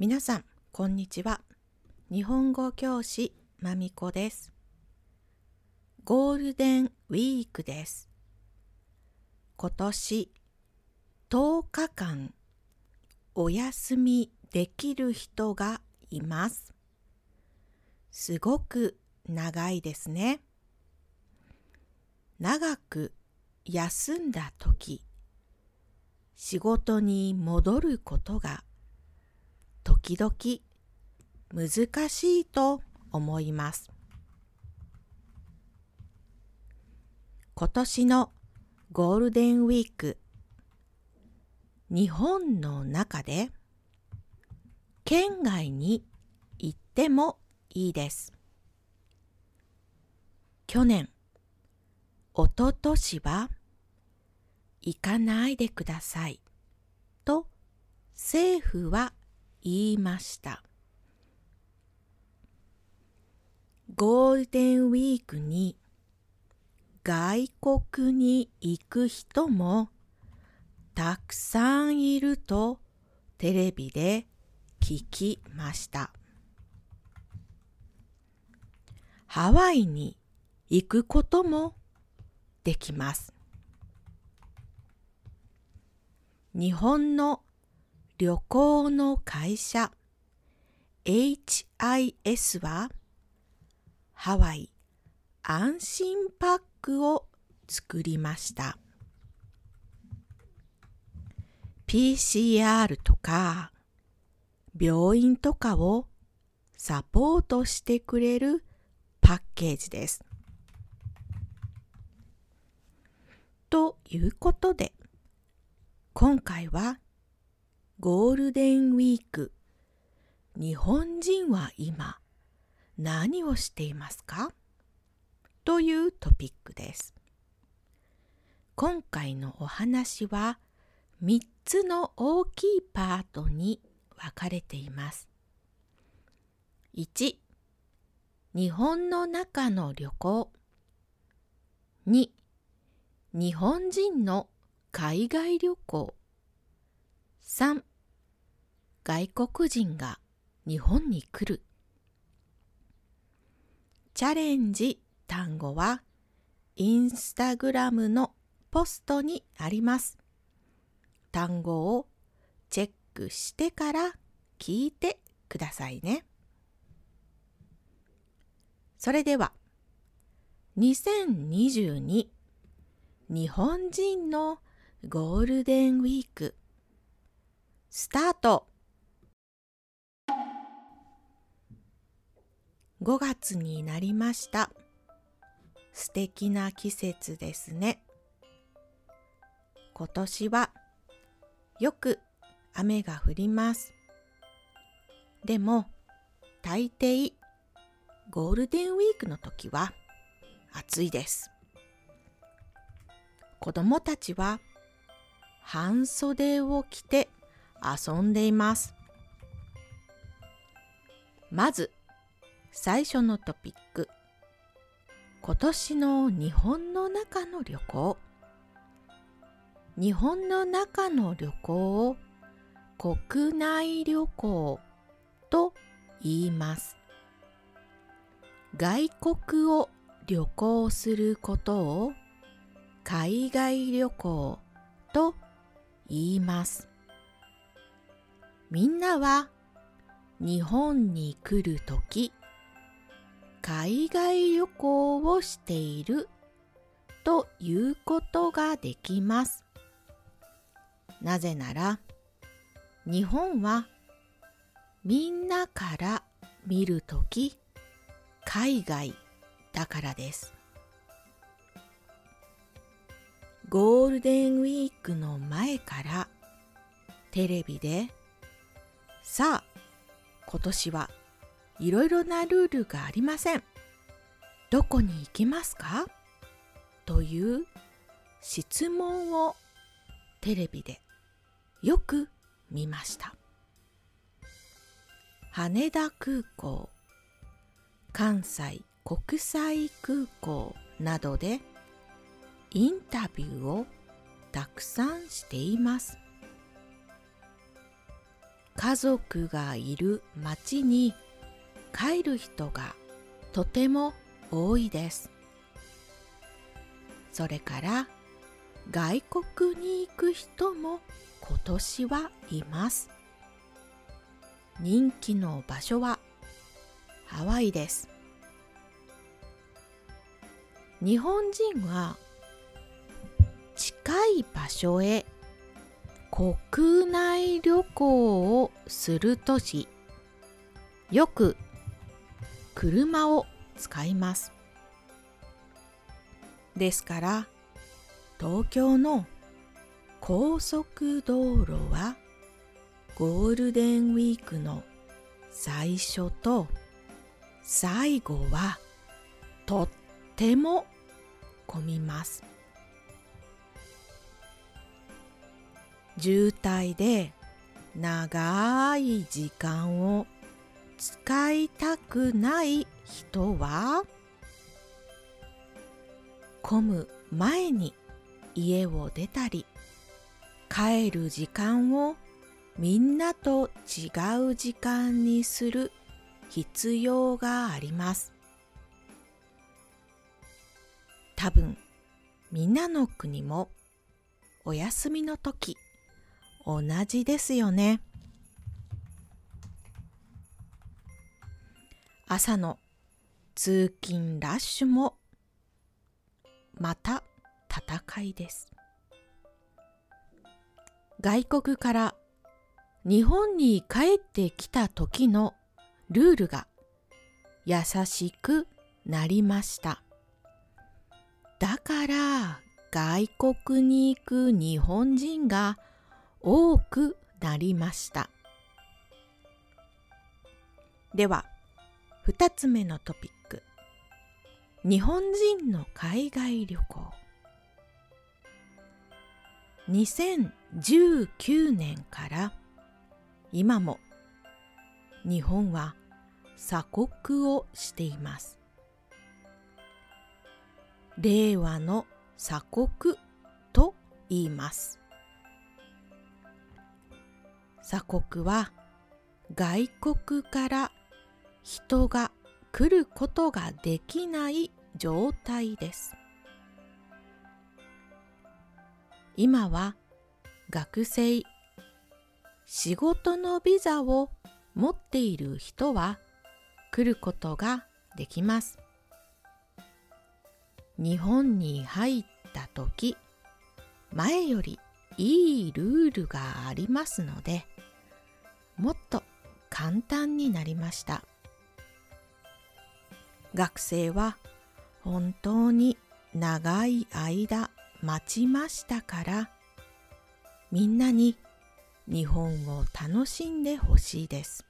皆さん、こんにちは。日本語教師まみこです。ゴールデンウィークです。今年10日間お休みできる人がいます。すごく長いですね。長く休んだ時、仕事に戻ることが時々難しいと思います。今年のゴールデンウィーク、日本の中で県外に行ってもいいです。去年、おととしは行かないでくださいと政府は言いました。ゴールデンウィークに外国に行く人もたくさんいるとテレビで聞きました。ハワイに行くこともできます。日本の旅行の会社 HIS はハワイ安心パックを作りました。PCR とか病院とかをサポートしてくれるパッケージです。ということで今回はゴールデンウィーク日本人は今何をしていますか？というトピックです。今回のお話は3つの大きいパートに分かれています。1日本の中の旅行2日本人の海外旅行3外国人が日本に来るチャレンジ単語はインスタグラムのポストにあります。単語をチェックしてから聞いてくださいね。それでは2022日本人のゴールデンウィークスタート5月になりました。素敵な季節ですね。今年はよく雨が降ります。でも大抵ゴールデンウィークの時は暑いです。子供たちは半袖を着て遊んでいます。まず最初のトピック。今年の日本の中の旅行。日本の中の旅行を国内旅行と言います。外国を旅行することを海外旅行と言います。みんなは日本に来るとき海外旅行をしているということができます。なぜなら日本はみんなから見るとき海外だからです。ゴールデンウィークの前からテレビでさあ、今年はいろいろなルールがありません。どこに行きますか？という質問をテレビでよく見ました。羽田空港、関西国際空港などでインタビューをたくさんしています。家族がいる町に帰る人がとても多いです。それから外国に行く人も今年はいます。人気の場所はハワイです。日本人は近い場所へ国内旅行をするときよく車を使います。ですから東京の高速道路はゴールデンウィークの最初と最後はとっても混みます。渋滞で長い時間を使いたくない人は混む前に家を出たり帰る時間をみんなと違う時間にする必要があります。多分みんなの国もお休みの時同じですよね。朝の通勤ラッシュもまた戦いです。外国から日本に帰ってきた時のルールが優しくなりました。だから外国に行く日本人が多くなりました。では、2つ目のトピック。日本人の海外旅行。2019年から今も日本は鎖国をしています。令和の鎖国と言います。鎖国は外国から人が来ることができない状態です。今は学生、仕事のビザを持っている人は来ることができます。日本に入った時、前よりいいルールがありますので、もっと簡単になりました。学生は本当に長い間待ちましたからみんなに日本を楽しんでほしいです。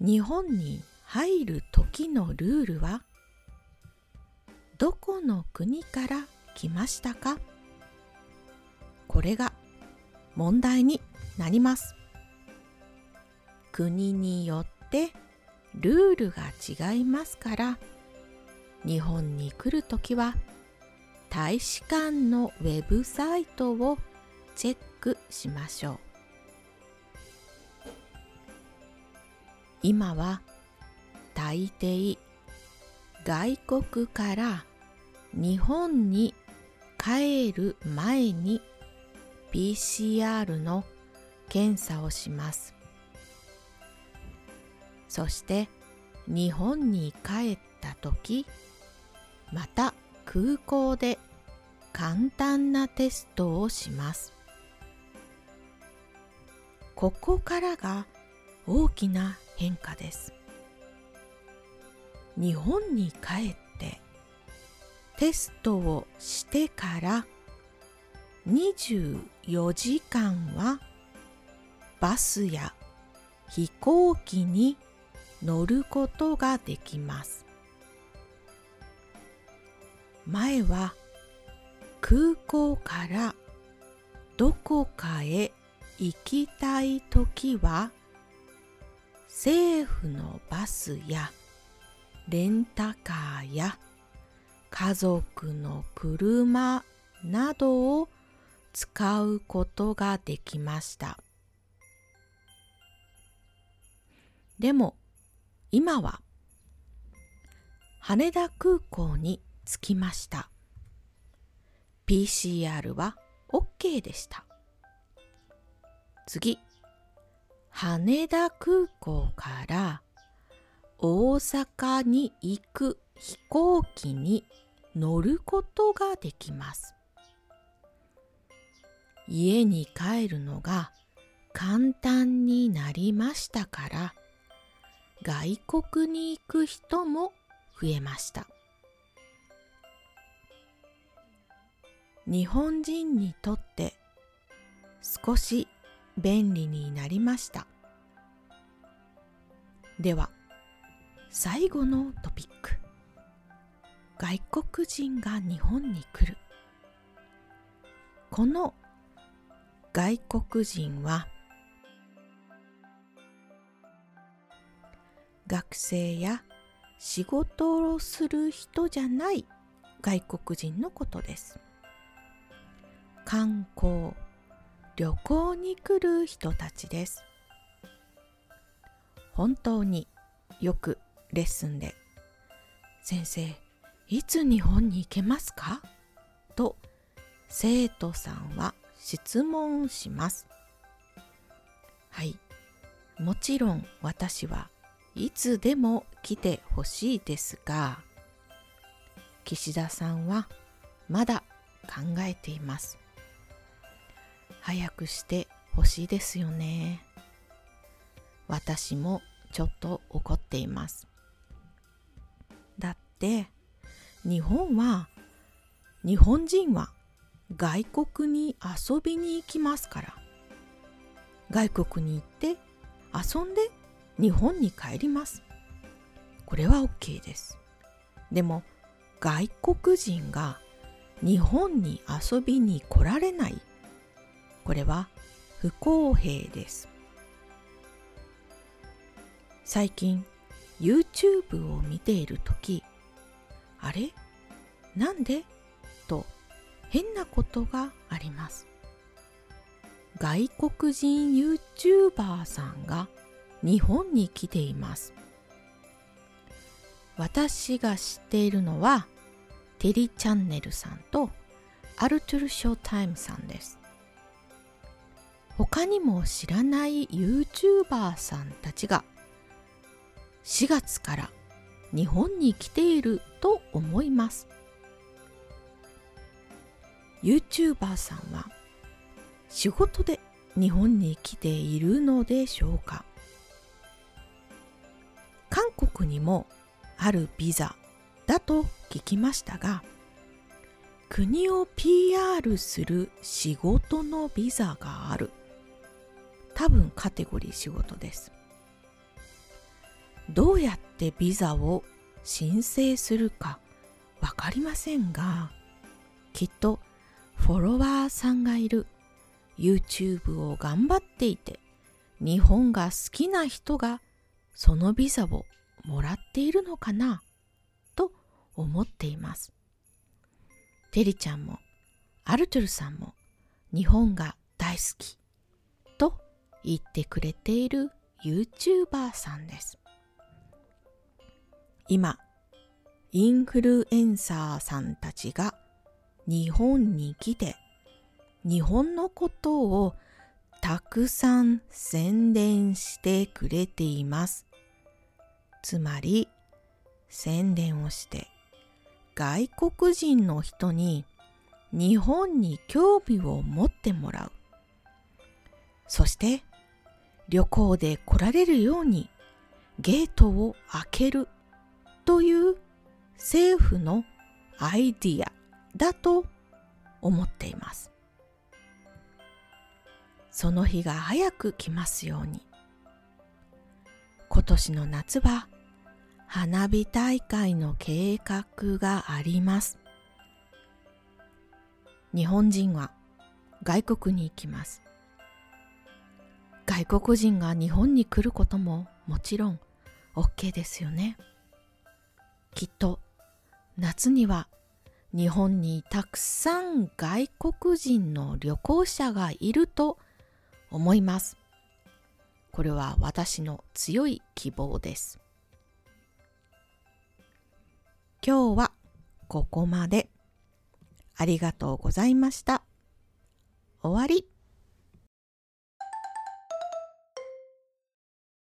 日本に入る時のルールはどこの国から来ましたか？これが問題になります。国によってルールが違いますから日本に来るときは大使館のウェブサイトをチェックしましょう。今は大抵外国から日本に帰る前に PCR の検査をします。そして日本に帰った時また空港で簡単なテストをします。ここからが大きな変化です。日本に帰ってテストをしてから24時間はバスや飛行機に乗ることができます。前は空港からどこかへ行きたい時は政府のバスやレンタカーや家族の車などを使うことができました。でも今は羽田空港に着きました。PCR は OK でした。次、羽田空港から大阪に行く飛行機に乗ることができます。家に帰るのが簡単になりましたから外国に行く人も増えました。日本人にとって少し便利になりました。では最後のトピック。外国人が日本に来る。この外国人は学生や仕事をする人じゃない外国人のことです。観光、旅行に来る人たちです。本当によくレッスンで「先生いつ日本に行けますか?」と生徒さんは質問します。はい。もちろん私はいつでも来てほしいですが、岸田さんはまだ考えています。早くしてほしいですよね。私もちょっと怒っています。だって日本は日本人は外国に遊びに行きますから外国に行って遊んで日本に帰ります。これは OK です。でも外国人が日本に遊びに来られない。これは不公平です。最近 YouTube を見ている時あれ？なんで？と変なことがあります。外国人 YouTuber さんが日本に来ています。私が知っているのはテリチャンネルさんとアルトゥルショータイムさんです。他にも知らない YouTuber さんたちが4月から日本に来ていると思います。YouTuber さんは仕事で日本に来ているのでしょうか？国にもあるビザだと聞きましたが国を PR する仕事のビザがある。多分カテゴリー仕事です。どうやってビザを申請するかわかりませんがきっとフォロワーさんがいる。YouTube を頑張っていて日本が好きな人がそのビザをもらっているのかな？と思っています。テリちゃんもアルトゥルさんも日本が大好きと言ってくれている YouTuber さんです。今、インフルエンサーさんたちが日本に来て日本のことをたくさん宣伝してくれています。つまり宣伝をして外国人の人に日本に興味を持ってもらう。そして旅行で来られるようにゲートを開けるという政府のアイディアだと思っています。その日が早く来ますように。今年の夏は花火大会の計画があります。日本人は外国に行きます。外国人が日本に来ることももちろん OK ですよね。きっと夏には日本にたくさん外国人の旅行者がいると思います。これは私の強い希望です。今日はここまで。ありがとうございました。終わり。